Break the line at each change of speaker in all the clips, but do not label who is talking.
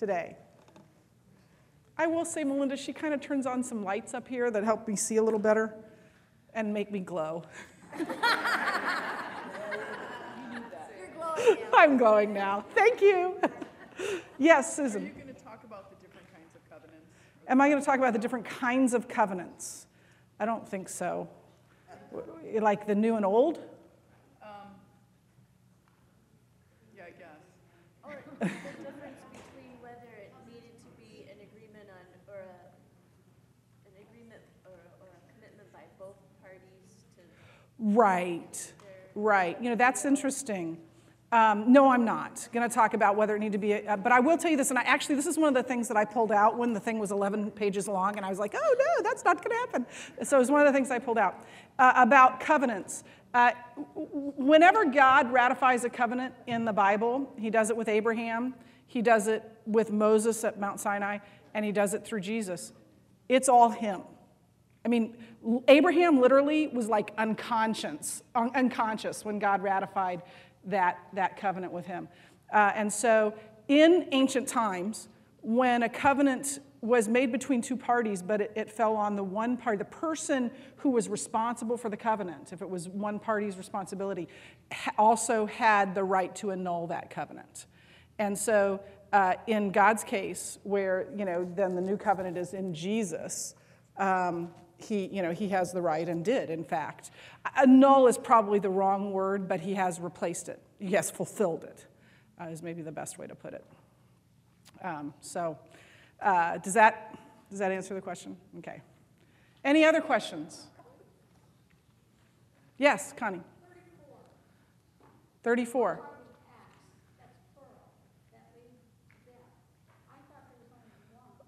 today. I will say, Melinda, she kind of turns on some lights up here that help me see a little better and make me glow. I'm glowing now. Thank you. yes, Susan.
Are you going to talk about the different kinds of covenants?
Am I going to talk about the different kinds of covenants? I don't think so. Like the new and old?
Um, yeah, I guess.
Or the difference between whether it needed to be an agreement on, or a, an agreement or, or a commitment by both parties to
Right, right. You know, that's interesting. Um, no, I'm not going to talk about whether it need to be, a, but I will tell you this, and I actually, this is one of the things that I pulled out when the thing was 11 pages long, and I was like, oh no, that's not going to happen. So it was one of the things I pulled out uh, about covenants. Uh, whenever God ratifies a covenant in the Bible, he does it with Abraham, he does it with Moses at Mount Sinai, and he does it through Jesus. It's all him. I mean, Abraham literally was like unconscious, un- unconscious when God ratified that, that covenant with him. Uh, and so, in ancient times, when a covenant was made between two parties, but it, it, fell on the one party, the person who was responsible for the covenant, if it was one party's responsibility, also had the right to annul that covenant. And so, uh, in God's case, where you know then the new covenant is in Jesus, um, he, you know, he has the right and did, in fact. Annul is probably the wrong word, but he has replaced it. He has fulfilled it, uh, is maybe the best way to put it. Um, so, uh, does, that, does that answer the question? Okay. Any other questions? Yes, Connie. 34. 34.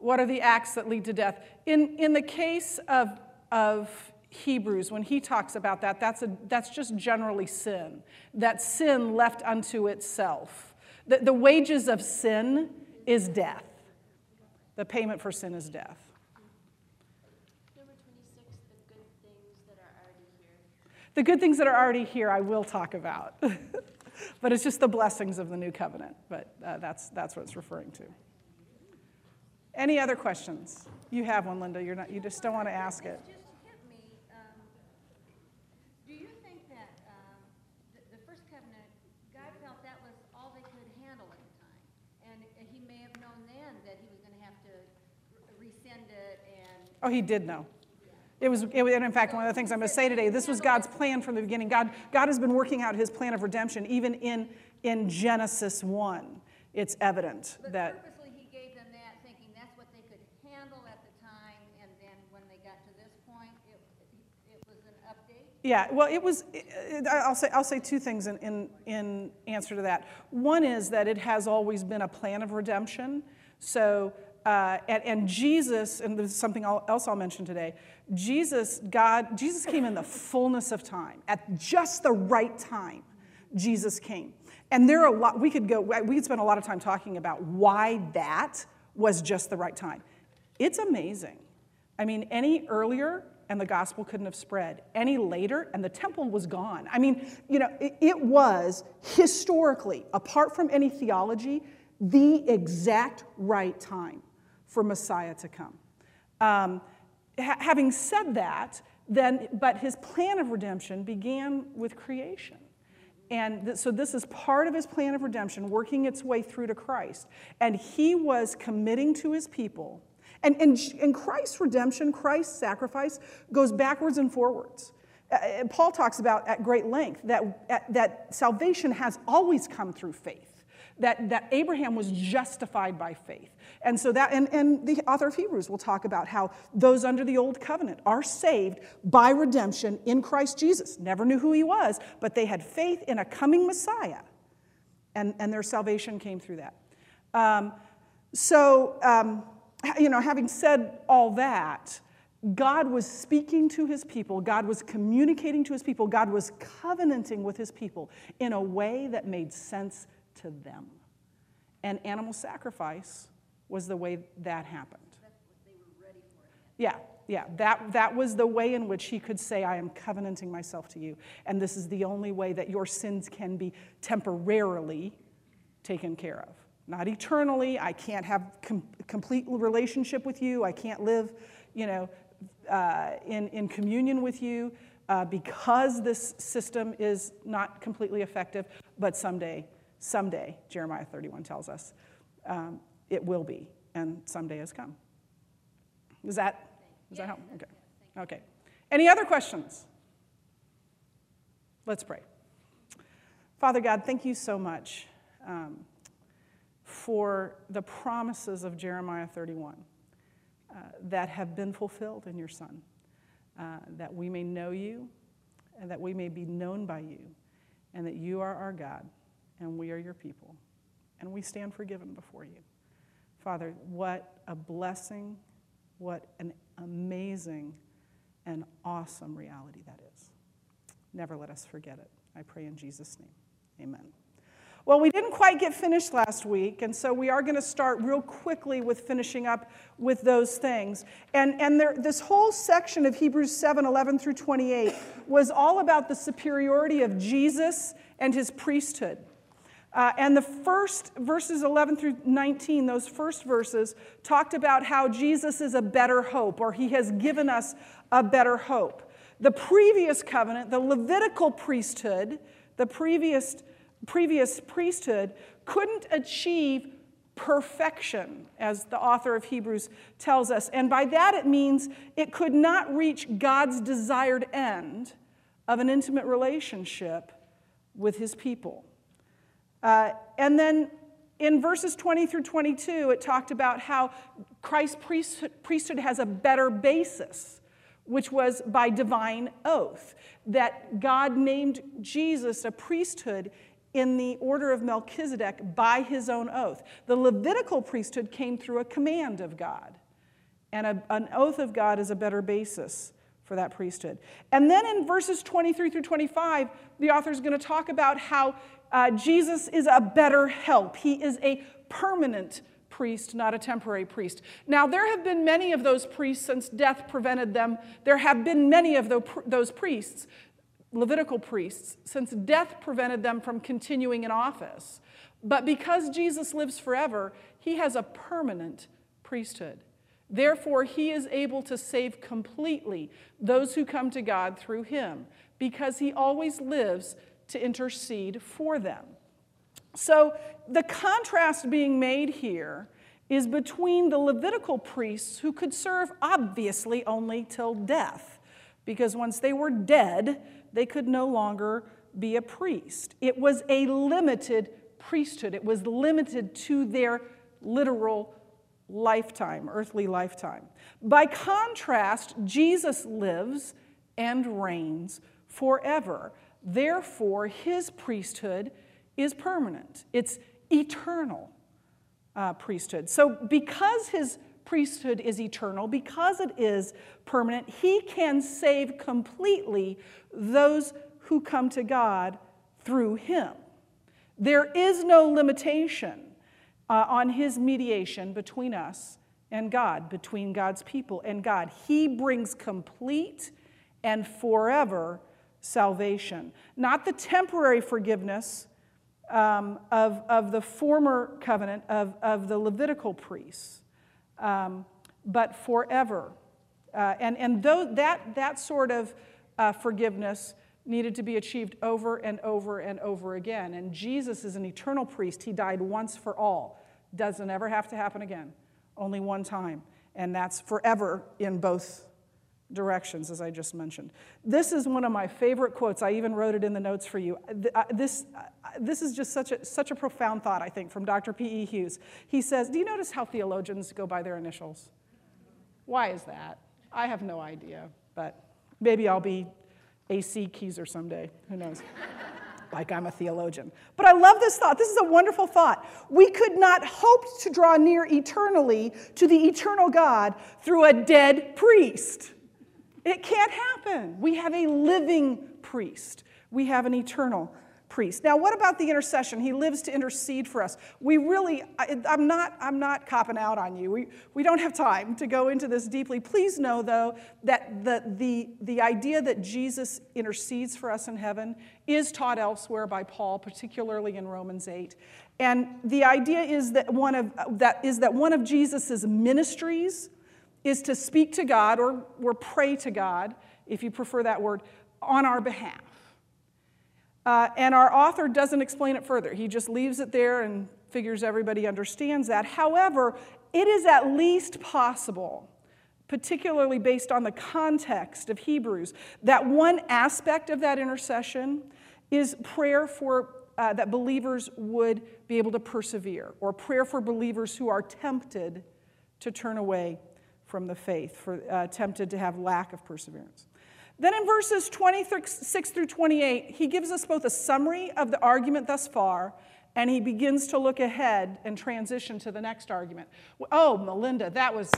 What are the acts that lead to death? In, in the case of, of Hebrews, when he talks about that, that's, a, that's just generally sin. That sin left unto itself. The, the wages of sin is death. The payment for sin is death.
Number 26, the good things that are already here.
The good things that are already here, I will talk about. but it's just the blessings of the new covenant. But uh, that's, that's what it's referring to. Any other questions? You have one, Linda. You're not, you just don't want to ask it.
Just hit me. Um, do you think that um, the, the first covenant, God felt that was all they could handle at the time? And he may have known then that he was going to have to re- rescind it and.
Oh, he did know. It was, it, and in fact, one of the things I'm going to say today, this was God's plan from the beginning. God, God has been working out his plan of redemption even in, in Genesis 1. It's evident that.
purposely, he gave them that, thinking that's what they could handle at the time, and then when they got to this point, it, it was an update?
Yeah, well, it was, it, I'll, say, I'll say two things in, in, in answer to that. One is that it has always been a plan of redemption. So, uh, and, and, Jesus, and there's something else I'll mention today. Jesus, God, Jesus came in the fullness of time, at just the right time. Jesus came. And there are a lot, we could go, we could spend a lot of time talking about why that was just the right time. It's amazing. I mean, any earlier, and the gospel couldn't have spread. Any later, and the temple was gone. I mean, you know, it, it was historically, apart from any theology, the exact right time for Messiah to come. Um, ha- having said that, then, but his plan of redemption began with creation. And so this is part of his plan of redemption, working its way through to Christ. And he was committing to his people. And, and, and Christ's redemption, Christ's sacrifice, goes backwards and forwards. Uh, Paul talks about at great length that, uh, that salvation has always come through faith that, that Abraham was justified by faith. And so that, and, and the author of Hebrews will talk about how those under the old covenant are saved by redemption in Christ Jesus. Never knew who he was, but they had faith in a coming Messiah, and, and their salvation came through that. Um, so, um, you know, having said all that, God was speaking to his people, God was communicating to his people, God was covenanting with his people in a way that made sense to them. And animal sacrifice was the way that happened. Yeah, yeah. That, that was the way in which he could say, I am covenanting myself to you. And this is the only way that your sins can be temporarily taken care of. Not eternally. I can't have com- complete relationship with you. I can't live, you know, uh, in, in communion with you uh, because this system is not completely effective. But someday, someday, Jeremiah 31 tells us, um, it will be, and someday has come. Is that, does that help? Okay. Okay. Any other questions? Let's pray. Father God, thank you so much um, for the promises of Jeremiah 31 uh, that have been fulfilled in your Son, uh, that we may know you and that we may be known by you, and that you are our God and we are your people, and we stand forgiven before you. Father, what a blessing, what an amazing and awesome reality that is. Never let us forget it. I pray in Jesus' name. Amen. Well, we didn't quite get finished last week, and so we are going to start real quickly with finishing up with those things. And, and there, this whole section of Hebrews 7 11 through 28 was all about the superiority of Jesus and his priesthood. Uh, and the first verses 11 through 19, those first verses, talked about how Jesus is a better hope, or he has given us a better hope. The previous covenant, the Levitical priesthood, the previous, previous priesthood, couldn't achieve perfection, as the author of Hebrews tells us. And by that it means it could not reach God's desired end of an intimate relationship with his people. Uh, and then in verses 20 through 22, it talked about how Christ's priesthood has a better basis, which was by divine oath, that God named Jesus a priesthood in the order of Melchizedek by his own oath. The Levitical priesthood came through a command of God, and a, an oath of God is a better basis for that priesthood. And then in verses 23 through 25, the author is going to talk about how uh, Jesus is a better help. He is a permanent priest, not a temporary priest. Now, there have been many of those priests since death prevented them. There have been many of those priests, Levitical priests, since death prevented them from continuing in office. But because Jesus lives forever, he has a permanent priesthood. Therefore, he is able to save completely those who come to God through him because he always lives to intercede for them. So the contrast being made here is between the Levitical priests who could serve obviously only till death, because once they were dead, they could no longer be a priest. It was a limited priesthood, it was limited to their literal lifetime, earthly lifetime. By contrast, Jesus lives and reigns forever. Therefore, his priesthood is permanent, it's eternal uh, priesthood. So, because his priesthood is eternal, because it is permanent, he can save completely those who come to God through him. There is no limitation uh, on his mediation between us and God, between God's people and God. He brings complete and forever salvation, not the temporary forgiveness um, of, of the former covenant of, of the Levitical priests, um, but forever. Uh, and and though that, that sort of uh, forgiveness needed to be achieved over and over and over again. And Jesus is an eternal priest. He died once for all. Doesn't ever have to happen again, only one time. And that's forever in both directions, as I just mentioned. This is one of my favorite quotes. I even wrote it in the notes for you. Uh, this, uh, this is just such a, such a profound thought, I think, from Dr. P.E. Hughes. He says, Do you notice how theologians go by their initials? Why is that? I have no idea, but maybe I'll be A.C. Keyser someday. Who knows? like I'm a theologian. But I love this thought. This is a wonderful thought. We could not hope to draw near eternally to the eternal God through a dead priest. It can't happen. We have a living priest, we have an eternal priest. Now, what about the intercession? He lives to intercede for us. We really, I, am not, I'm not copping out on you. We, we don't have time to go into this deeply. Please know, though, that the, the, the idea that Jesus intercedes for us in heaven is taught elsewhere by Paul, particularly in Romans 8. And the idea is that one of, that, is that one of Jesus' ministries is to speak to God or, or pray to God, if you prefer that word, on our behalf. Uh, and our author doesn't explain it further. He just leaves it there and figures everybody understands that. However, it is at least possible, particularly based on the context of Hebrews, that one aspect of that intercession is prayer for uh, that believers would be able to persevere, or prayer for believers who are tempted to turn away from the faith, for uh, tempted to have lack of perseverance. Then in verses 26 through 28, he gives us both a summary of the argument thus far, and he begins to look ahead and transition to the next argument. Oh, Melinda, that was,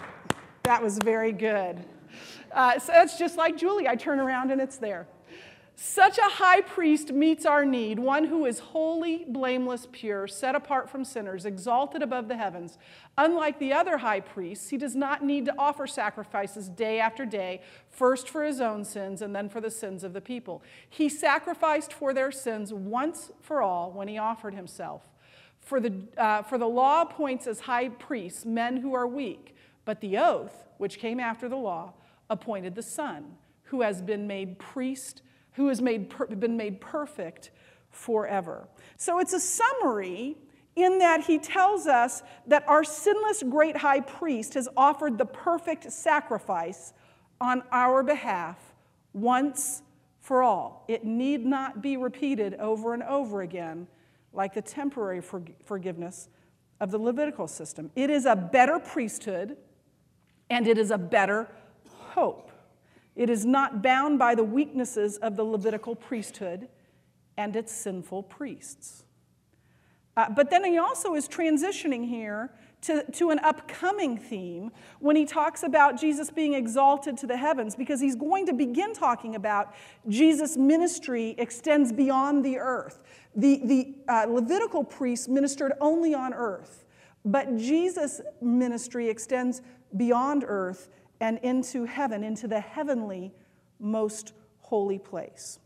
that was very good. Uh, so it's just like Julie. I turn around and it's there. Such a high priest meets our need, one who is holy, blameless, pure, set apart from sinners, exalted above the heavens. Unlike the other high priests, he does not need to offer sacrifices day after day, first for his own sins and then for the sins of the people. He sacrificed for their sins once for all when he offered himself. For the, uh, for the law appoints as high priests men who are weak, but the oath, which came after the law, appointed the Son, who has been made priest who has made per- been made perfect forever. So it's a summary in that he tells us that our sinless great high priest has offered the perfect sacrifice on our behalf once for all. It need not be repeated over and over again like the temporary forgiveness of the Levitical system. It is a better priesthood and it is a better hope. It is not bound by the weaknesses of the Levitical priesthood and its sinful priests. Uh, but then he also is transitioning here to, to an upcoming theme when he talks about Jesus being exalted to the heavens, because he's going to begin talking about Jesus' ministry extends beyond the earth. The, the uh, Levitical priests ministered only on earth, but Jesus' ministry extends beyond earth and into heaven, into the heavenly most holy place.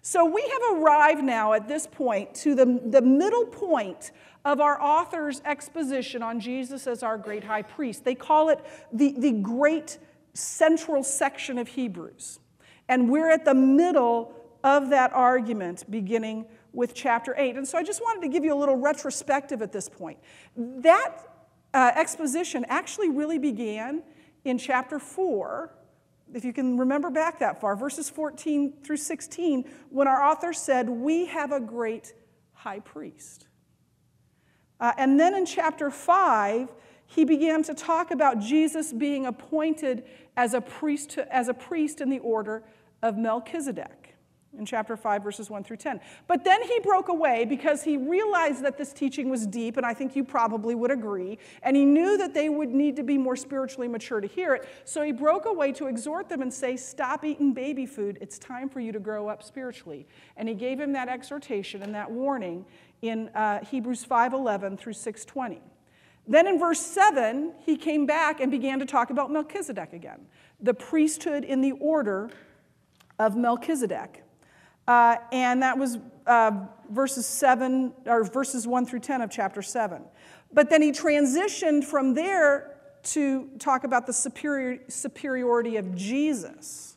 So we have arrived now at this point to the, the middle point of our author's exposition on Jesus as our great high priest. They call it the, the great central section of Hebrews. And we're at the middle of that argument beginning with chapter 8. And so I just wanted to give you a little retrospective at this point. That uh, exposition actually really began in chapter 4, if you can remember back that far, verses 14 through 16, when our author said, We have a great high priest. Uh, and then in chapter 5, he began to talk about Jesus being appointed as a priest, to, as a priest in the order of Melchizedek in chapter 5, verses 1 through 10. But then he broke away because he realized that this teaching was deep, and I think you probably would agree, and he knew that they would need to be more spiritually mature to hear it. So he broke away to exhort them and say, Stop eating baby food. It's time for you to grow up spiritually. And he gave him that exhortation and that warning in uh, Hebrews 5:11 through 6:20. Then in verse 7, he came back and began to talk about Melchizedek again, the priesthood in the order of Melchizedek. Uh, and that was uh, verses 7 or verses 1 through 10 of chapter 7 but then he transitioned from there to talk about the superior, superiority of jesus.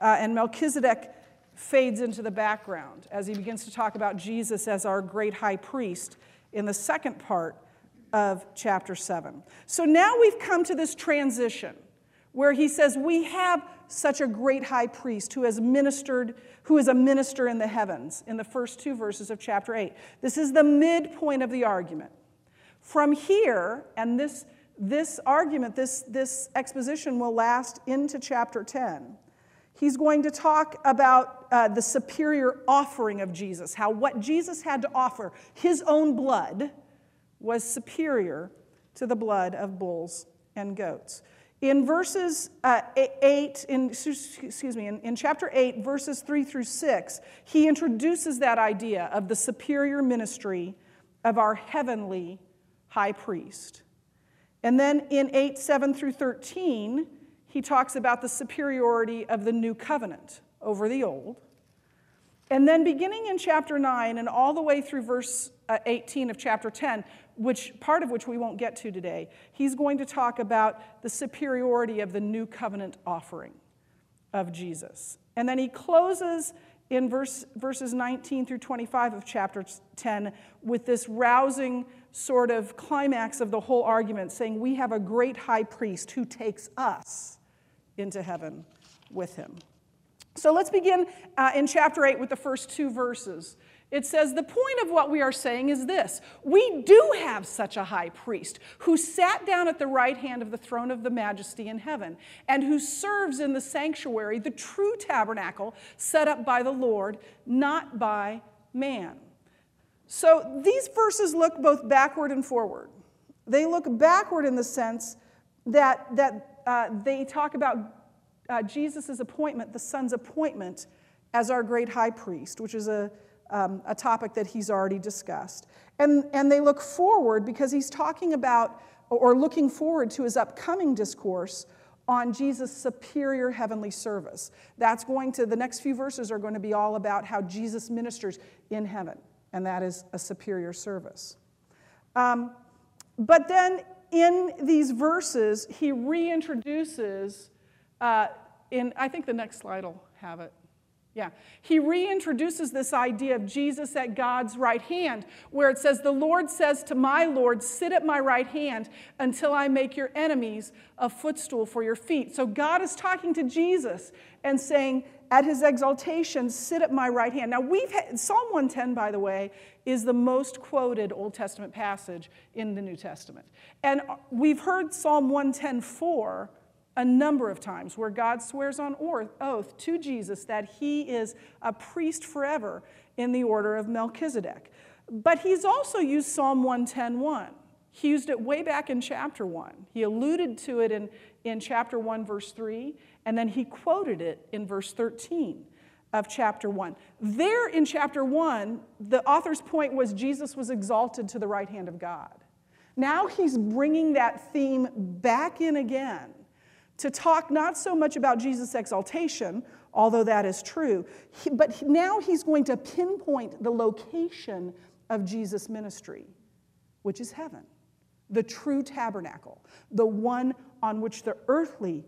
Uh, and melchizedek fades into the background as he begins to talk about jesus as our great high priest in the second part of chapter 7 so now we've come to this transition where he says we have such a great high priest who has ministered, who is a minister in the heavens, in the first two verses of chapter 8. This is the midpoint of the argument. From here, and this, this argument, this, this exposition will last into chapter 10. He's going to talk about uh, the superior offering of Jesus, how what Jesus had to offer, his own blood, was superior to the blood of bulls and goats. In verses uh, 8, in, excuse me, in, in chapter 8, verses 3 through 6, he introduces that idea of the superior ministry of our heavenly high priest. And then in 8, 7 through 13, he talks about the superiority of the new covenant over the old. And then beginning in chapter 9 and all the way through verse 18 of chapter 10, which part of which we won't get to today, he's going to talk about the superiority of the new covenant offering of Jesus. And then he closes in verse, verses 19 through 25 of chapter 10 with this rousing sort of climax of the whole argument, saying, We have a great high priest who takes us into heaven with him. So let's begin uh, in chapter 8 with the first two verses. It says, The point of what we are saying is this We do have such a high priest who sat down at the right hand of the throne of the majesty in heaven, and who serves in the sanctuary, the true tabernacle set up by the Lord, not by man. So these verses look both backward and forward. They look backward in the sense that, that uh, they talk about uh, Jesus' appointment, the Son's appointment, as our great high priest, which is a, um, a topic that he's already discussed. And, and they look forward because he's talking about or looking forward to his upcoming discourse on Jesus' superior heavenly service. That's going to, the next few verses are going to be all about how Jesus ministers in heaven, and that is a superior service. Um, but then in these verses, he reintroduces uh, in, I think the next slide will have it. Yeah. He reintroduces this idea of Jesus at God's right hand, where it says, The Lord says to my Lord, Sit at my right hand until I make your enemies a footstool for your feet. So God is talking to Jesus and saying, At his exaltation, sit at my right hand. Now, we've had, Psalm 110, by the way, is the most quoted Old Testament passage in the New Testament. And we've heard Psalm 110 4 a number of times where God swears on oath to Jesus that he is a priest forever in the order of Melchizedek. But he's also used Psalm 110.1. He used it way back in chapter 1. He alluded to it in, in chapter 1, verse 3, and then he quoted it in verse 13 of chapter 1. There in chapter 1, the author's point was Jesus was exalted to the right hand of God. Now he's bringing that theme back in again to talk not so much about Jesus' exaltation, although that is true, but now he's going to pinpoint the location of Jesus' ministry, which is heaven, the true tabernacle, the one on which the earthly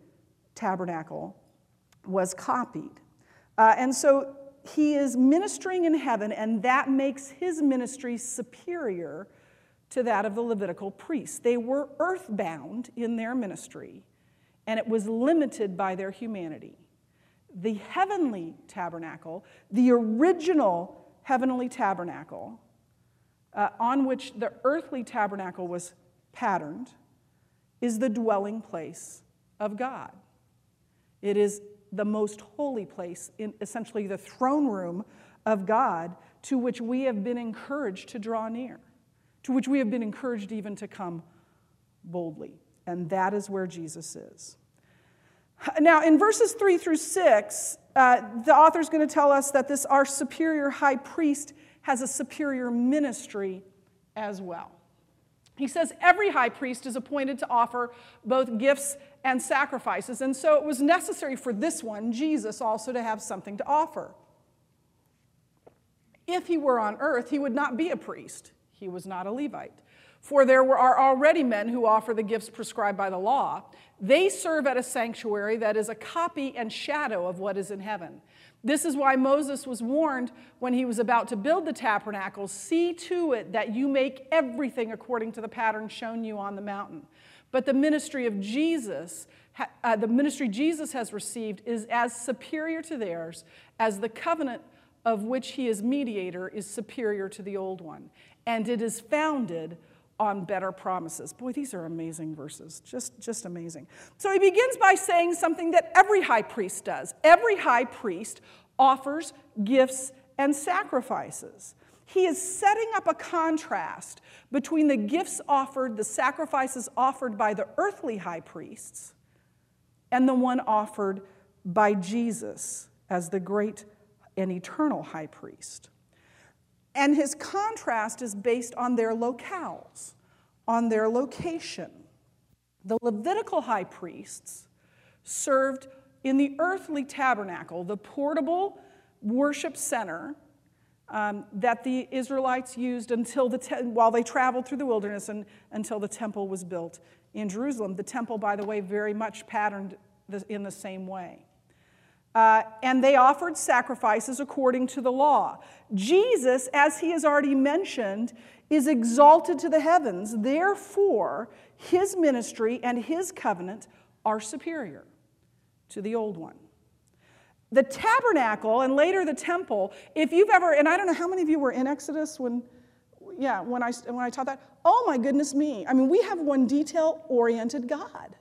tabernacle was copied. Uh, and so he is ministering in heaven, and that makes his ministry superior to that of the Levitical priests. They were earthbound in their ministry and it was limited by their humanity. The heavenly tabernacle, the original heavenly tabernacle, uh, on which the earthly tabernacle was patterned, is the dwelling place of God. It is the most holy place, in essentially the throne room of God, to which we have been encouraged to draw near, to which we have been encouraged even to come boldly. And that is where Jesus is. Now, in verses 3 through 6, uh, the author is going to tell us that this, our superior high priest, has a superior ministry as well. He says every high priest is appointed to offer both gifts and sacrifices, and so it was necessary for this one, Jesus, also to have something to offer. If he were on earth, he would not be a priest, he was not a Levite. For there are already men who offer the gifts prescribed by the law. They serve at a sanctuary that is a copy and shadow of what is in heaven. This is why Moses was warned when he was about to build the tabernacle see to it that you make everything according to the pattern shown you on the mountain. But the ministry of Jesus, uh, the ministry Jesus has received, is as superior to theirs as the covenant of which he is mediator is superior to the old one. And it is founded on better promises. Boy, these are amazing verses, just, just amazing. So he begins by saying something that every high priest does. Every high priest offers gifts and sacrifices. He is setting up a contrast between the gifts offered, the sacrifices offered by the earthly high priests, and the one offered by Jesus as the great and eternal high priest. And his contrast is based on their locales, on their location. The Levitical high priests served in the earthly tabernacle, the portable worship center um, that the Israelites used until the te- while they traveled through the wilderness and until the temple was built in Jerusalem. The temple, by the way, very much patterned in the same way. Uh, and they offered sacrifices according to the law. Jesus, as he has already mentioned, is exalted to the heavens. Therefore, his ministry and his covenant are superior to the old one. The tabernacle and later the temple, if you've ever, and I don't know how many of you were in Exodus when, yeah, when I, when I taught that. Oh my goodness me. I mean, we have one detail oriented God.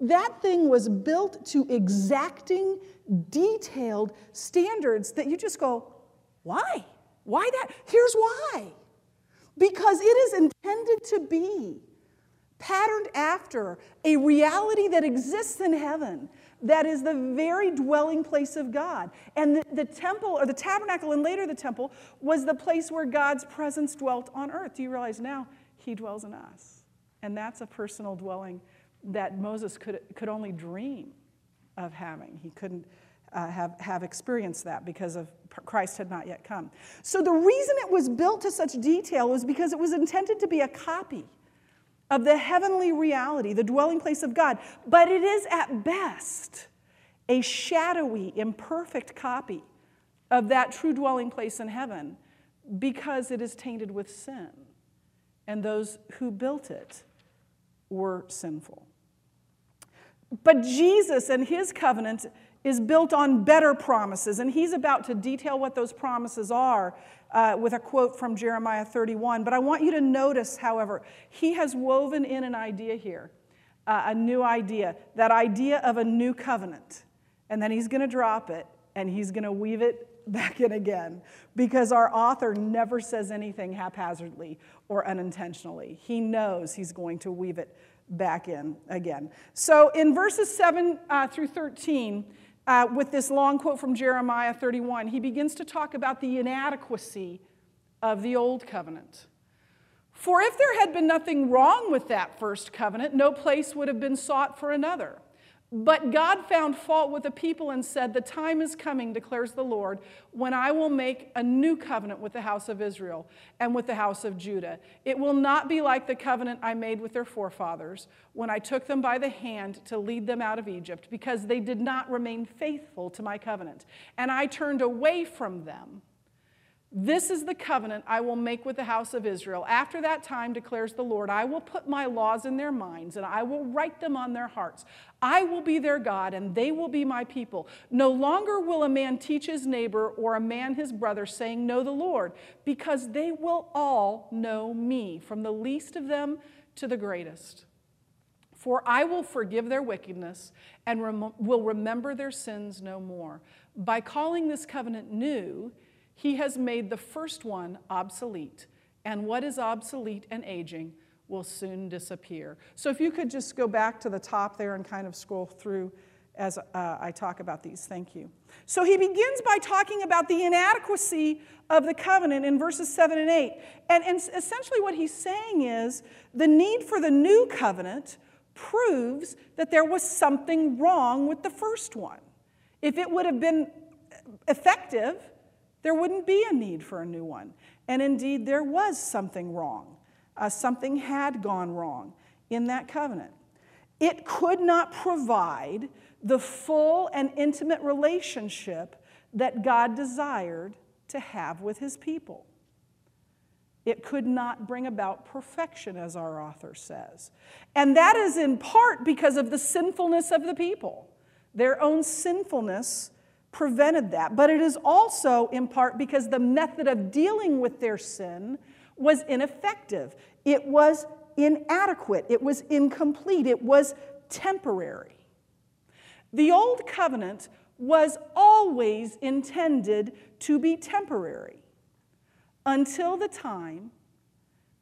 That thing was built to exacting, detailed standards that you just go, why? Why that? Here's why. Because it is intended to be patterned after a reality that exists in heaven that is the very dwelling place of God. And the, the, temple, or the tabernacle, and later the temple, was the place where God's presence dwelt on earth. Do you realize now He dwells in us? And that's a personal dwelling that Moses could, could only dream of having. He couldn't uh, have, have experienced that because of Christ had not yet come. So the reason it was built to such detail was because it was intended to be a copy of the heavenly reality, the dwelling place of God, but it is at best a shadowy, imperfect copy of that true dwelling place in heaven because it is tainted with sin. And those who built it were sinful. But Jesus and his covenant is built on better promises, and he's about to detail what those promises are uh, with a quote from Jeremiah 31. But I want you to notice, however, he has woven in an idea here, uh, a new idea, that idea of a new covenant. And then he's going to drop it and he's going to weave it back in again because our author never says anything haphazardly or unintentionally. He knows he's going to weave it back in again. So in verses 7 uh, through 13, uh, with this long quote from Jeremiah 31, he begins to talk about the inadequacy of the old covenant. For if there had been nothing wrong with that first covenant, no place would have been sought for another. But God found fault with the people and said, The time is coming, declares the Lord, when I will make a new covenant with the house of Israel and with the house of Judah. It will not be like the covenant I made with their forefathers when I took them by the hand to lead them out of Egypt, because they did not remain faithful to my covenant. And I turned away from them this is the covenant I will make with the house of Israel. After that time, declares the Lord, I will put my laws in their minds and I will write them on their hearts. I will be their God and they will be my people. No longer will a man teach his neighbor or a man his brother, saying, Know the Lord, because they will all know me, from the least of them to the greatest. For I will forgive their wickedness and rem- will remember their sins no more. By calling this covenant new, he has made the first one obsolete, and what is obsolete and aging will soon disappear. So, if you could just go back to the top there and kind of scroll through as uh, I talk about these. Thank you. So, he begins by talking about the inadequacy of the covenant in verses 7 and 8. And, and essentially, what he's saying is the need for the new covenant proves that there was something wrong with the first one. If it would have been effective, there wouldn't be a need for a new one. And indeed, there was something wrong. Uh, something had gone wrong in that covenant. It could not provide the full and intimate relationship that God desired to have with his people. It could not bring about perfection, as our author says. And that is in part because of the sinfulness of the people. Their own sinfulness prevented that. But it is also in part because the method of dealing with their sin was ineffective, it was inadequate, it was incomplete, it was temporary. The old covenant was always intended to be temporary until the time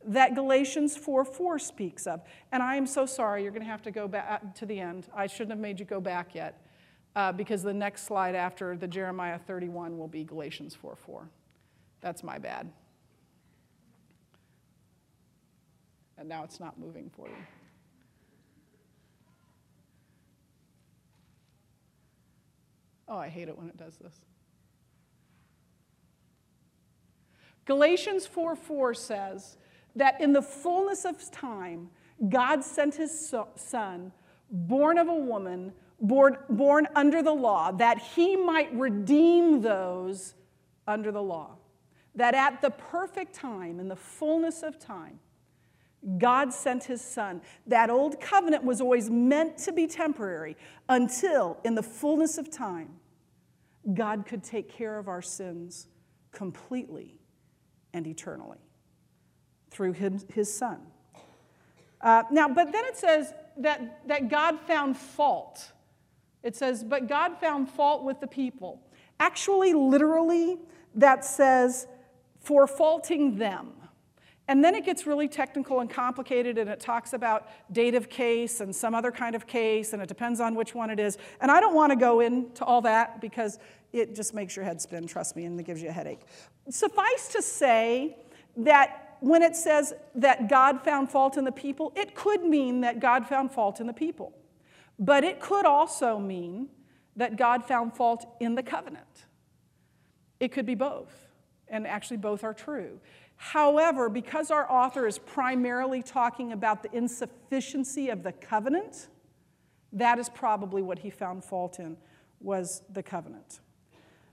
that Galatians 4 4 speaks of. And I am so sorry, you're going to have to go back uh, to the end. I shouldn't have made you go back yet uh, because the next slide after the Jeremiah 31 will be Galatians 4 4. That's my bad. And now it's not moving for you. Oh, I hate it when it does this. Galatians 4 4 says that in the fullness of time, God sent his son, born of a woman, born, born under the law, that he might redeem those under the law. That at the perfect time, in the fullness of time, God sent his son. That old covenant was always meant to be temporary until, in the fullness of time, God could take care of our sins completely and eternally through his, his son. Uh, now, but then it says that, that God found fault. It says, but God found fault with the people. Actually, literally, that says, for faulting them. And then it gets really technical and complicated, and it talks about dative case and some other kind of case, and it depends on which one it is. And I don't want to go into all that because it just makes your head spin, trust me, and it gives you a headache. Suffice to say that when it says that God found fault in the people, it could mean that God found fault in the people. But it could also mean that God found fault in the covenant. It could be both, and actually, both are true. However, because our author is primarily talking about the insufficiency of the covenant, that is probably what he found fault in was the covenant.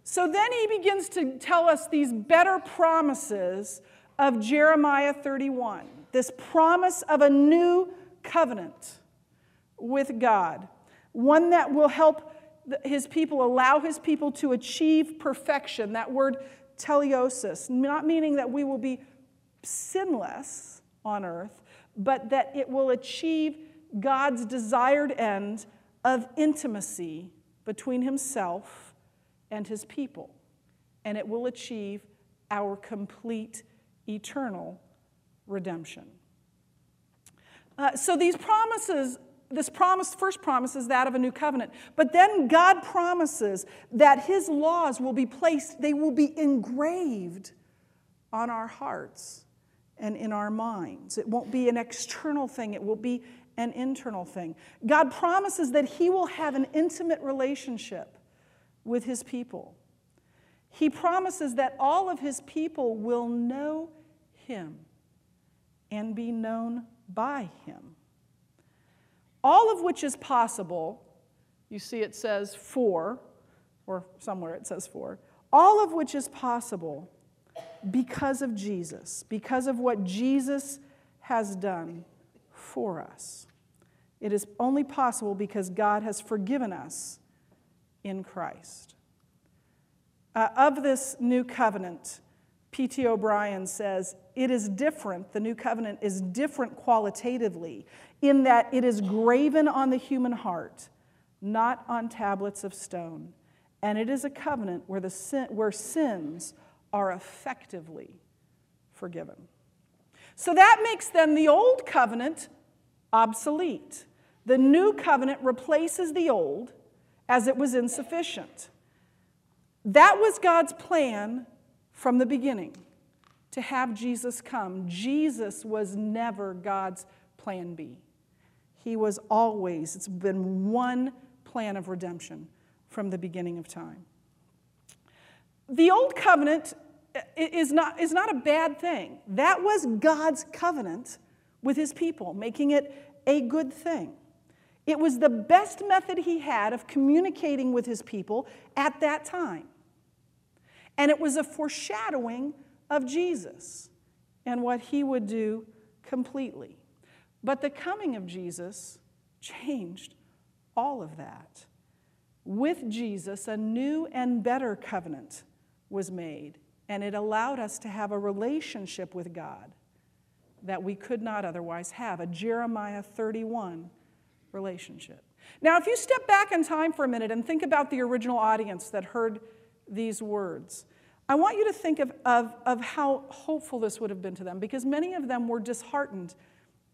So then he begins to tell us these better promises of Jeremiah 31, this promise of a new covenant with God, one that will help his people, allow his people to achieve perfection. That word teleosis, not meaning that we will be sinless on earth, but that it will achieve God's desired end of intimacy between himself and his people. And it will achieve our complete eternal redemption. Uh, so these promises this promise, first promise is that of a new covenant. But then God promises that his laws will be placed, they will be engraved on our hearts and in our minds. It won't be an external thing, it will be an internal thing. God promises that he will have an intimate relationship with his people. He promises that all of his people will know him and be known by him all of which is possible. You see, it says for, or somewhere it says for, all of which is possible because of Jesus, because of what Jesus has done for us. It is only possible because God has forgiven us in Christ. Uh, of this new covenant, P.T. O'Brien says, it is different, the new covenant is different qualitatively in that it is graven on the human heart, not on tablets of stone. And it is a covenant where, the sin, where sins are effectively forgiven. So that makes then the old covenant obsolete. The new covenant replaces the old as it was insufficient. That was God's plan from the beginning to have Jesus come. Jesus was never God's plan B. He was always, it's been one plan of redemption from the beginning of time. The old covenant is not, is not a bad thing. That was God's covenant with his people, making it a good thing. It was the best method he had of communicating with his people at that time. And it was a foreshadowing of Jesus and what he would do completely. But the coming of Jesus changed all of that. With Jesus, a new and better covenant was made, and it allowed us to have a relationship with God that we could not otherwise have a Jeremiah 31 relationship. Now, if you step back in time for a minute and think about the original audience that heard these words, I want you to think of, of, of how hopeful this would have been to them because many of them were disheartened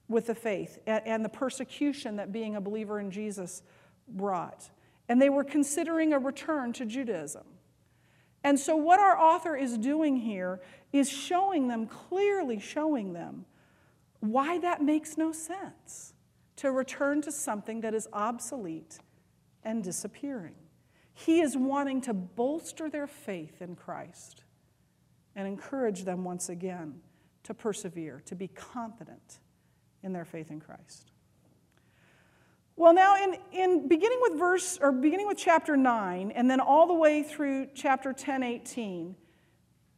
with the faith and, and the persecution that being a believer in Jesus brought. And they were considering a return to Judaism. And so, what our author is doing here is showing them, clearly showing them, why that makes no sense to return to something that is obsolete and disappearing. He is wanting to bolster their faith in Christ and encourage them once again to persevere, to be confident in their faith in Christ. Well, now, in, in beginning with verse, or beginning with chapter 9, and then all the way through chapter 10, 18,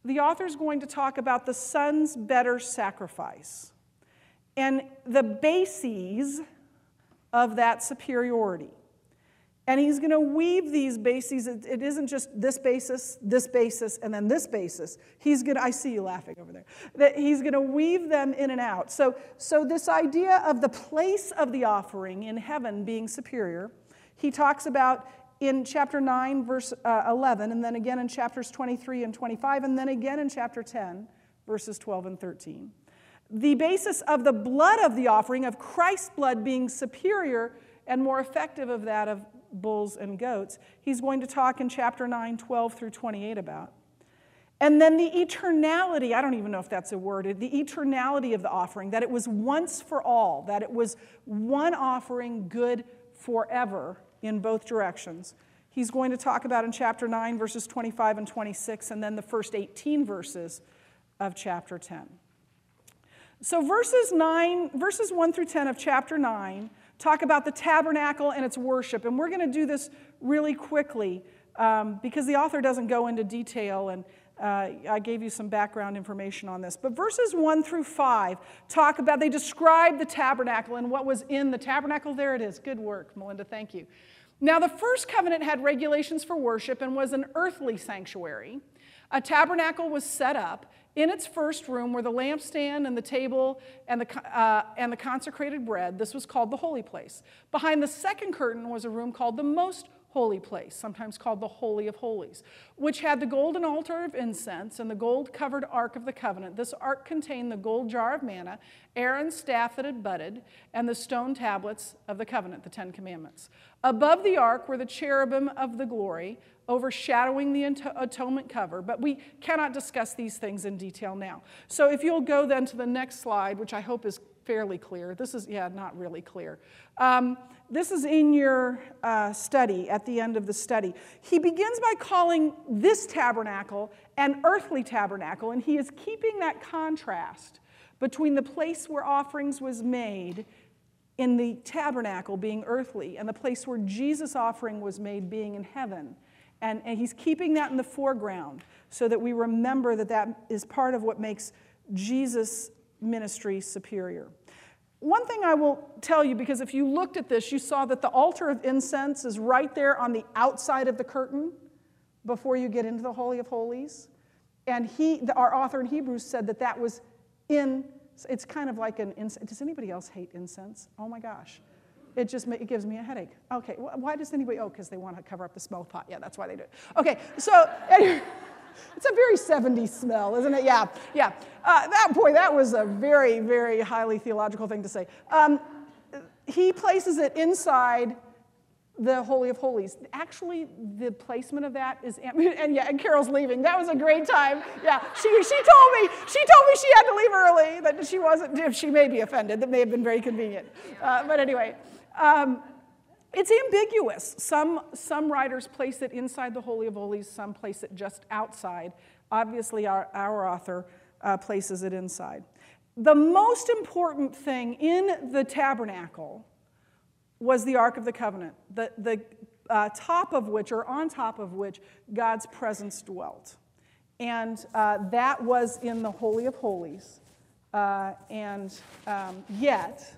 the author is going to talk about the son's better sacrifice and the bases of that superiority. And he's going to weave these bases. It, isn't just this basis, this basis, and then this basis. He's going to, I see you laughing over there. That he's going to weave them in and out. So, so this idea of the place of the offering in heaven being superior, he talks about in chapter 9, verse uh, 11, and then again in chapters 23 and 25, and then again in chapter 10, verses 12 and 13. The basis of the blood of the offering, of Christ's blood being superior and more effective of that of bulls and goats, he's going to talk in chapter 9, 12 through 28 about. And then the eternality, I don't even know if that's a word, the eternality of the offering, that it was once for all, that it was one offering good forever in both directions. He's going to talk about in chapter 9, verses 25 and 26, and then the first 18 verses of chapter 10. So verses 9, verses 1 through 10 of chapter 9 talk about the tabernacle and its worship. And we're going to do this really quickly um, because the author doesn't go into detail, and uh, I gave you some background information on this. But verses 1 through 5 talk about, they describe the tabernacle and what was in the tabernacle. There it is. Good work, Melinda. Thank you. Now, the first covenant had regulations for worship and was an earthly sanctuary. A tabernacle was set up, in its first room were the lampstand and the table and the, uh, and the consecrated bread. This was called the holy place. Behind the second curtain was a room called the most holy place, sometimes called the Holy of Holies, which had the golden altar of incense and the gold covered ark of the covenant. This ark contained the gold jar of manna, Aaron's staff that had budded, and the stone tablets of the covenant, the Ten Commandments. Above the ark were the cherubim of the glory, overshadowing the atonement cover, but we cannot discuss these things in detail now. So if you'll go then to the next slide, which I hope is fairly clear. This is, yeah, not really clear. Um, this is in your uh, study, at the end of the study. He begins by calling this tabernacle an earthly tabernacle, and he is keeping that contrast between the place where offerings was made in the tabernacle being earthly and the place where Jesus' offering was made being in heaven. And, and he's keeping that in the foreground so that we remember that that is part of what makes Jesus' ministry superior. One thing I will tell you, because if you looked at this, you saw that the altar of incense is right there on the outside of the curtain before you get into the Holy of Holies. And he, our author in Hebrews said that that was in, it's kind of like an incense. Does anybody else hate incense? Oh my gosh. It just it gives me a headache. Okay, why does anybody? Oh, because they want to cover up the smell pot. Yeah, that's why they do it. Okay, so it's a very 70s smell, isn't it? Yeah, yeah. Uh, that boy, that was a very, very highly theological thing to say. Um, he places it inside the Holy of Holies. Actually, the placement of that is, and yeah, and Carol's leaving. That was a great time. Yeah, she, she told me, she told me she had to leave early, that she wasn't, she may be offended, that may have been very convenient. Uh, but anyway, um, it's ambiguous. Some, some writers place it inside the Holy of Holies, some place it just outside. Obviously, our, our author uh, places it inside. The most important thing in the tabernacle was the Ark of the Covenant, the, the uh, top of which, or on top of which, God's presence dwelt. And uh, that was in the Holy of Holies. Uh, and um, yet,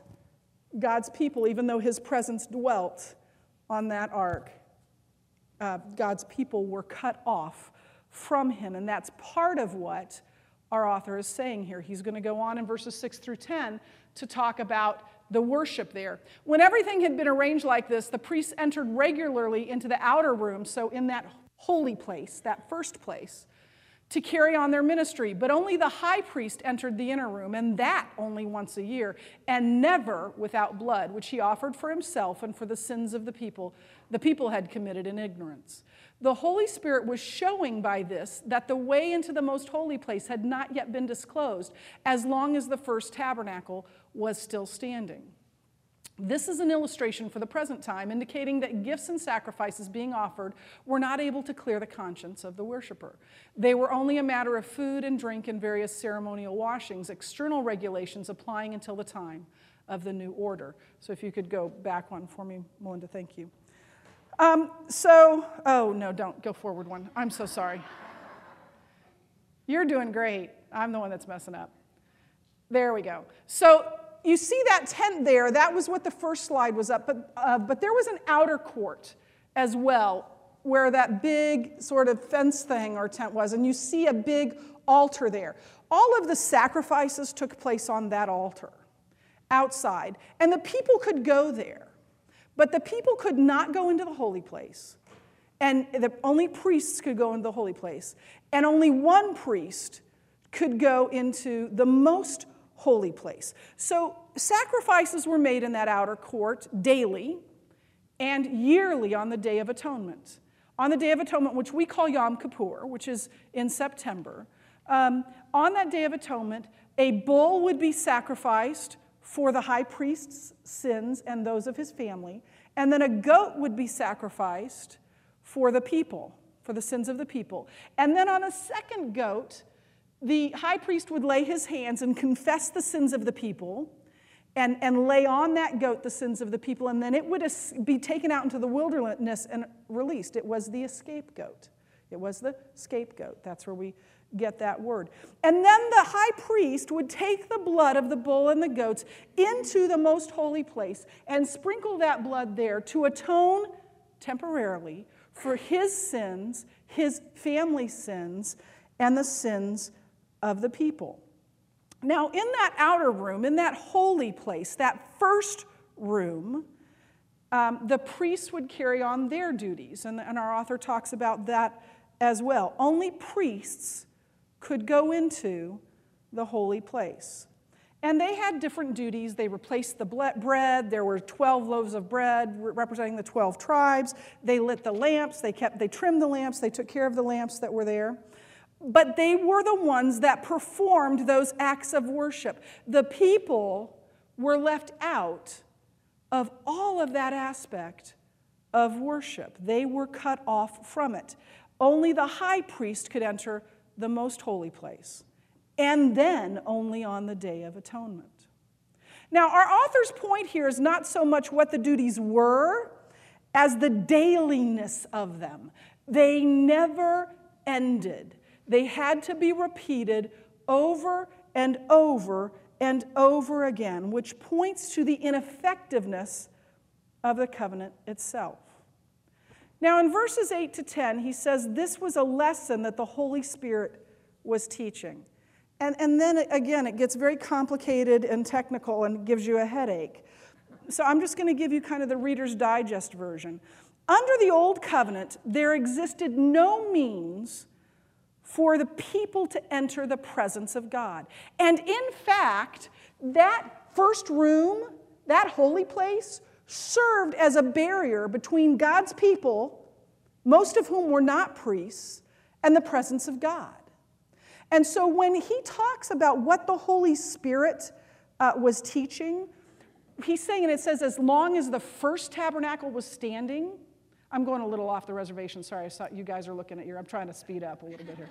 God's people, even though his presence dwelt on that ark, uh, God's people were cut off from him. And that's part of what our author is saying here. He's going to go on in verses 6 through 10 to talk about the worship there. When everything had been arranged like this, the priests entered regularly into the outer room, so in that holy place, that first place to carry on their ministry. But only the high priest entered the inner room, and that only once a year, and never without blood, which he offered for himself and for the sins of the people the people had committed in ignorance. The Holy Spirit was showing by this that the way into the most holy place had not yet been disclosed, as long as the first tabernacle was still standing. This is an illustration for the present time, indicating that gifts and sacrifices being offered were not able to clear the conscience of the worshiper. They were only a matter of food and drink and various ceremonial washings, external regulations applying until the time of the new order. So if you could go back one for me, Melinda, thank you. Um, so, oh no, don't go forward one. I'm so sorry. You're doing great. I'm the one that's messing up. There we go. So you see that tent there, that was what the first slide was up, but, uh, but there was an outer court as well where that big sort of fence thing or tent was, and you see a big altar there. All of the sacrifices took place on that altar outside, and the people could go there, but the people could not go into the holy place. And the, only priests could go into the holy place, and only one priest could go into the most holy place. So sacrifices were made in that outer court daily and yearly on the Day of Atonement. On the Day of Atonement, which we call Yom Kippur, which is in September, um, on that Day of Atonement, a bull would be sacrificed for the high priest's sins and those of his family, and then a goat would be sacrificed for the people, for the sins of the people. And then on a second goat, the high priest would lay his hands and confess the sins of the people and, and lay on that goat the sins of the people, and then it would be taken out into the wilderness and released. It was the scapegoat. It was the scapegoat. That's where we get that word. And then the high priest would take the blood of the bull and the goats into the most holy place and sprinkle that blood there to atone temporarily for his sins, his family's sins, and the sins of the people. Now, in that outer room, in that holy place, that first room, um, the priests would carry on their duties, and, and our author talks about that as well. Only priests could go into the holy place. And they had different duties. They replaced the bread. There were 12 loaves of bread representing the 12 tribes. They lit the lamps. They kept they trimmed the lamps. They took care of the lamps that were there but they were the ones that performed those acts of worship. The people were left out of all of that aspect of worship. They were cut off from it. Only the high priest could enter the most holy place, and then only on the Day of Atonement. Now, our author's point here is not so much what the duties were as the dailiness of them. They never ended. They had to be repeated over and over and over again, which points to the ineffectiveness of the covenant itself. Now, in verses 8 to 10, he says this was a lesson that the Holy Spirit was teaching. And, and then again, it gets very complicated and technical and gives you a headache. So I'm just going to give you kind of the Reader's Digest version. Under the Old Covenant, there existed no means for the people to enter the presence of God. And in fact, that first room, that holy place, served as a barrier between God's people, most of whom were not priests, and the presence of God. And so when he talks about what the Holy Spirit uh, was teaching, he's saying, and it says, as long as the first tabernacle was standing, I'm going a little off the reservation. Sorry, I saw you guys are looking at your, I'm trying to speed up a little bit here.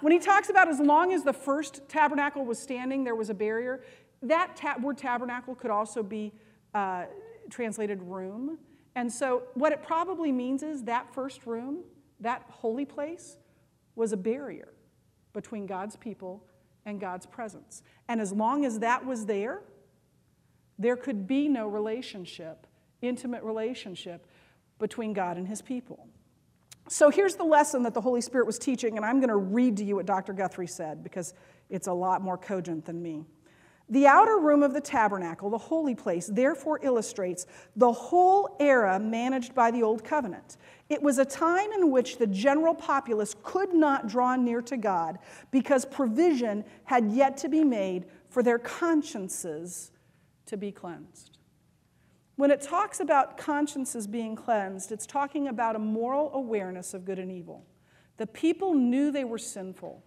When he talks about as long as the first tabernacle was standing, there was a barrier, that ta- word tabernacle could also be uh, translated room. And so, what it probably means is that first room, that holy place, was a barrier between God's people and God's presence. And as long as that was there, there could be no relationship, intimate relationship between God and his people. So here's the lesson that the Holy Spirit was teaching, and I'm going to read to you what Dr. Guthrie said because it's a lot more cogent than me. The outer room of the tabernacle, the holy place, therefore illustrates the whole era managed by the Old Covenant. It was a time in which the general populace could not draw near to God because provision had yet to be made for their consciences to be cleansed. When it talks about consciences being cleansed, it's talking about a moral awareness of good and evil. The people knew they were sinful.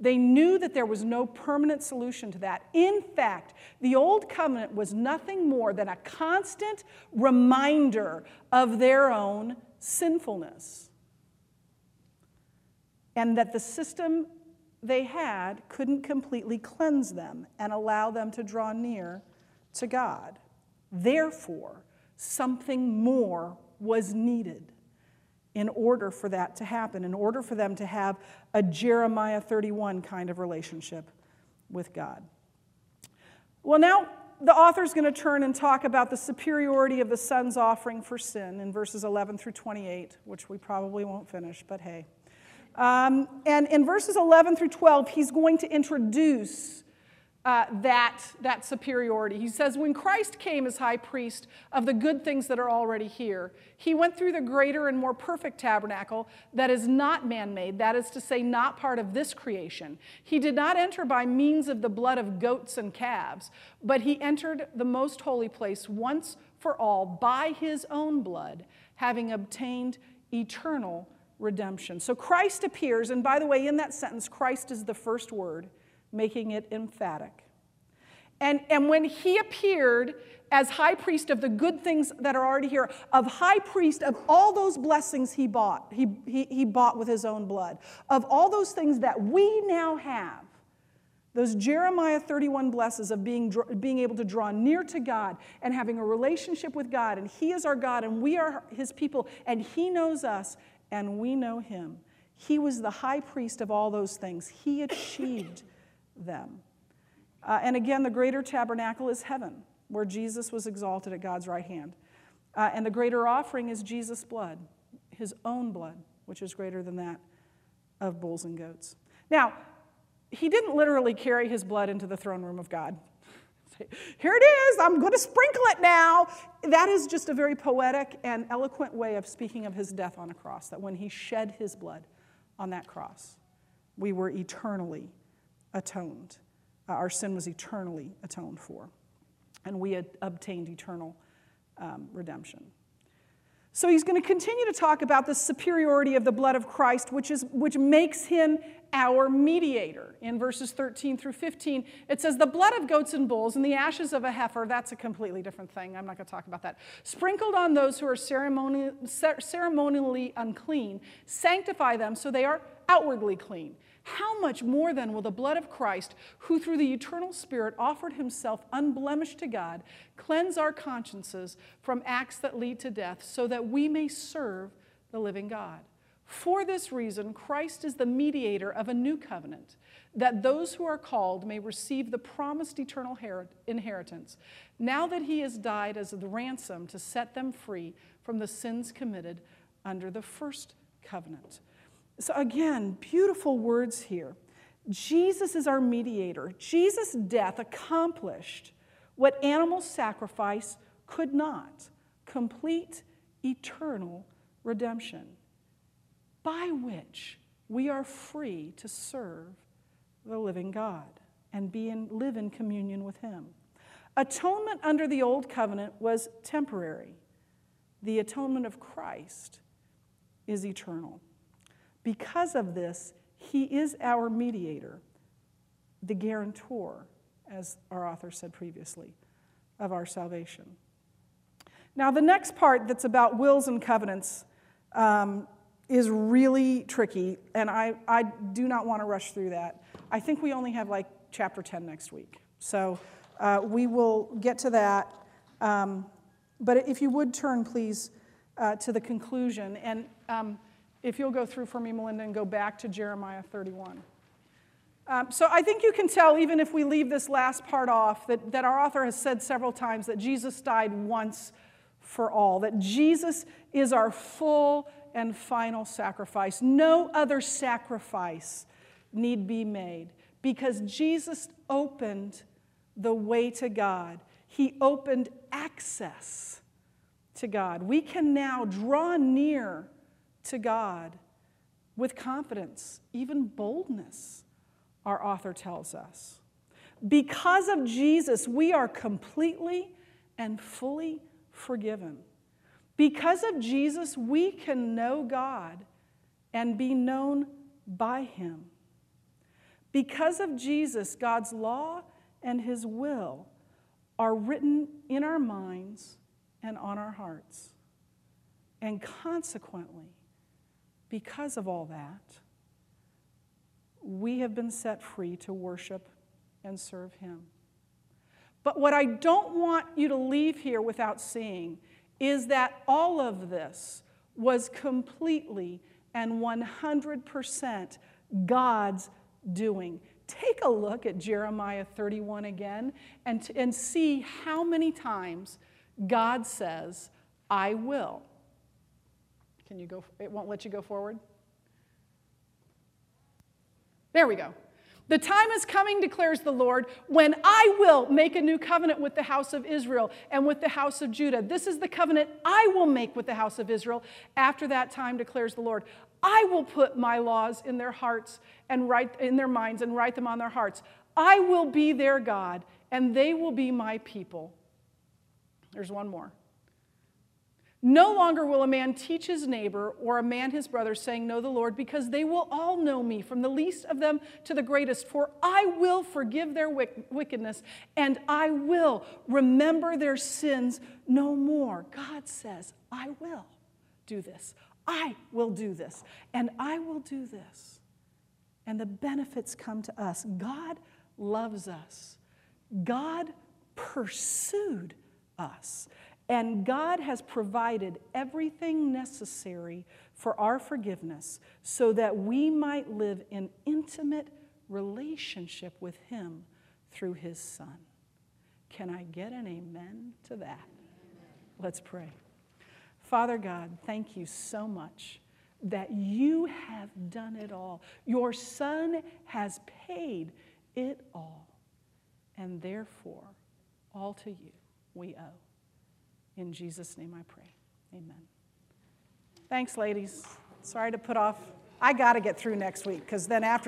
They knew that there was no permanent solution to that. In fact, the Old Covenant was nothing more than a constant reminder of their own sinfulness. And that the system they had couldn't completely cleanse them and allow them to draw near to God. Therefore, something more was needed in order for that to happen, in order for them to have a Jeremiah 31 kind of relationship with God. Well, now the author's going to turn and talk about the superiority of the son's offering for sin in verses 11 through 28, which we probably won't finish, but hey. Um, and in verses 11 through 12, he's going to introduce uh, that, that superiority. He says, When Christ came as high priest of the good things that are already here, he went through the greater and more perfect tabernacle that is not man made, that is to say, not part of this creation. He did not enter by means of the blood of goats and calves, but he entered the most holy place once for all by his own blood, having obtained eternal redemption. So Christ appears, and by the way, in that sentence, Christ is the first word making it emphatic. And, and when he appeared as high priest of the good things that are already here, of high priest of all those blessings he bought, he, he, he bought with his own blood, of all those things that we now have, those Jeremiah 31 blesses of being, being able to draw near to God and having a relationship with God, and He is our God and we are His people, and He knows us and we know Him. He was the high priest of all those things. He achieved them. Uh, and again, the greater tabernacle is heaven, where Jesus was exalted at God's right hand. Uh, and the greater offering is Jesus' blood, his own blood, which is greater than that of bulls and goats. Now, he didn't literally carry his blood into the throne room of God. Here it is, I'm going to sprinkle it now. That is just a very poetic and eloquent way of speaking of his death on a cross, that when he shed his blood on that cross, we were eternally atoned. Uh, our sin was eternally atoned for, and we had obtained eternal um, redemption. So he's going to continue to talk about the superiority of the blood of Christ, which, is, which makes him our mediator. In verses 13 through 15, it says, The blood of goats and bulls and the ashes of a heifer, that's a completely different thing. I'm not going to talk about that. Sprinkled on those who are ceremonially, ceremonially unclean, sanctify them so they are outwardly clean. How much more then will the blood of Christ, who through the eternal Spirit offered himself unblemished to God, cleanse our consciences from acts that lead to death, so that we may serve the living God? For this reason, Christ is the mediator of a new covenant, that those who are called may receive the promised eternal inheritance, now that he has died as the ransom to set them free from the sins committed under the first covenant. So, again, beautiful words here. Jesus is our mediator. Jesus' death accomplished what animal sacrifice could not complete eternal redemption, by which we are free to serve the living God and be in, live in communion with Him. Atonement under the old covenant was temporary, the atonement of Christ is eternal. Because of this, he is our mediator, the guarantor, as our author said previously, of our salvation. Now, the next part that's about wills and covenants um, is really tricky, and I, I do not want to rush through that. I think we only have like chapter 10 next week. So uh, we will get to that. Um, but if you would turn, please, uh, to the conclusion. And um, if you'll go through for me, Melinda, and go back to Jeremiah 31. Um, so I think you can tell, even if we leave this last part off, that, that our author has said several times that Jesus died once for all, that Jesus is our full and final sacrifice. No other sacrifice need be made because Jesus opened the way to God. He opened access to God. We can now draw near to God with confidence, even boldness, our author tells us. Because of Jesus, we are completely and fully forgiven. Because of Jesus, we can know God and be known by Him. Because of Jesus, God's law and his will are written in our minds and on our hearts. And consequently, because of all that, we have been set free to worship and serve him. But what I don't want you to leave here without seeing is that all of this was completely and 100% God's doing. Take a look at Jeremiah 31 again and, and see how many times God says, I will. Can you go? It won't let you go forward? There we go. The time is coming, declares the Lord, when I will make a new covenant with the house of Israel and with the house of Judah. This is the covenant I will make with the house of Israel. After that time, declares the Lord, I will put my laws in their hearts and write in their minds and write them on their hearts. I will be their God, and they will be my people. There's one more. No longer will a man teach his neighbor or a man his brother, saying, Know the Lord, because they will all know me, from the least of them to the greatest. For I will forgive their wickedness, and I will remember their sins no more. God says, I will do this. I will do this, and I will do this. And the benefits come to us. God loves us, God pursued us. And God has provided everything necessary for our forgiveness so that we might live in intimate relationship with Him through His Son. Can I get an amen to that? Let's pray. Father God, thank you so much that you have done it all. Your Son has paid it all. And therefore, all to you we owe. In Jesus' name I pray. Amen. Thanks, ladies. Sorry to put off. I got to get through next week because then after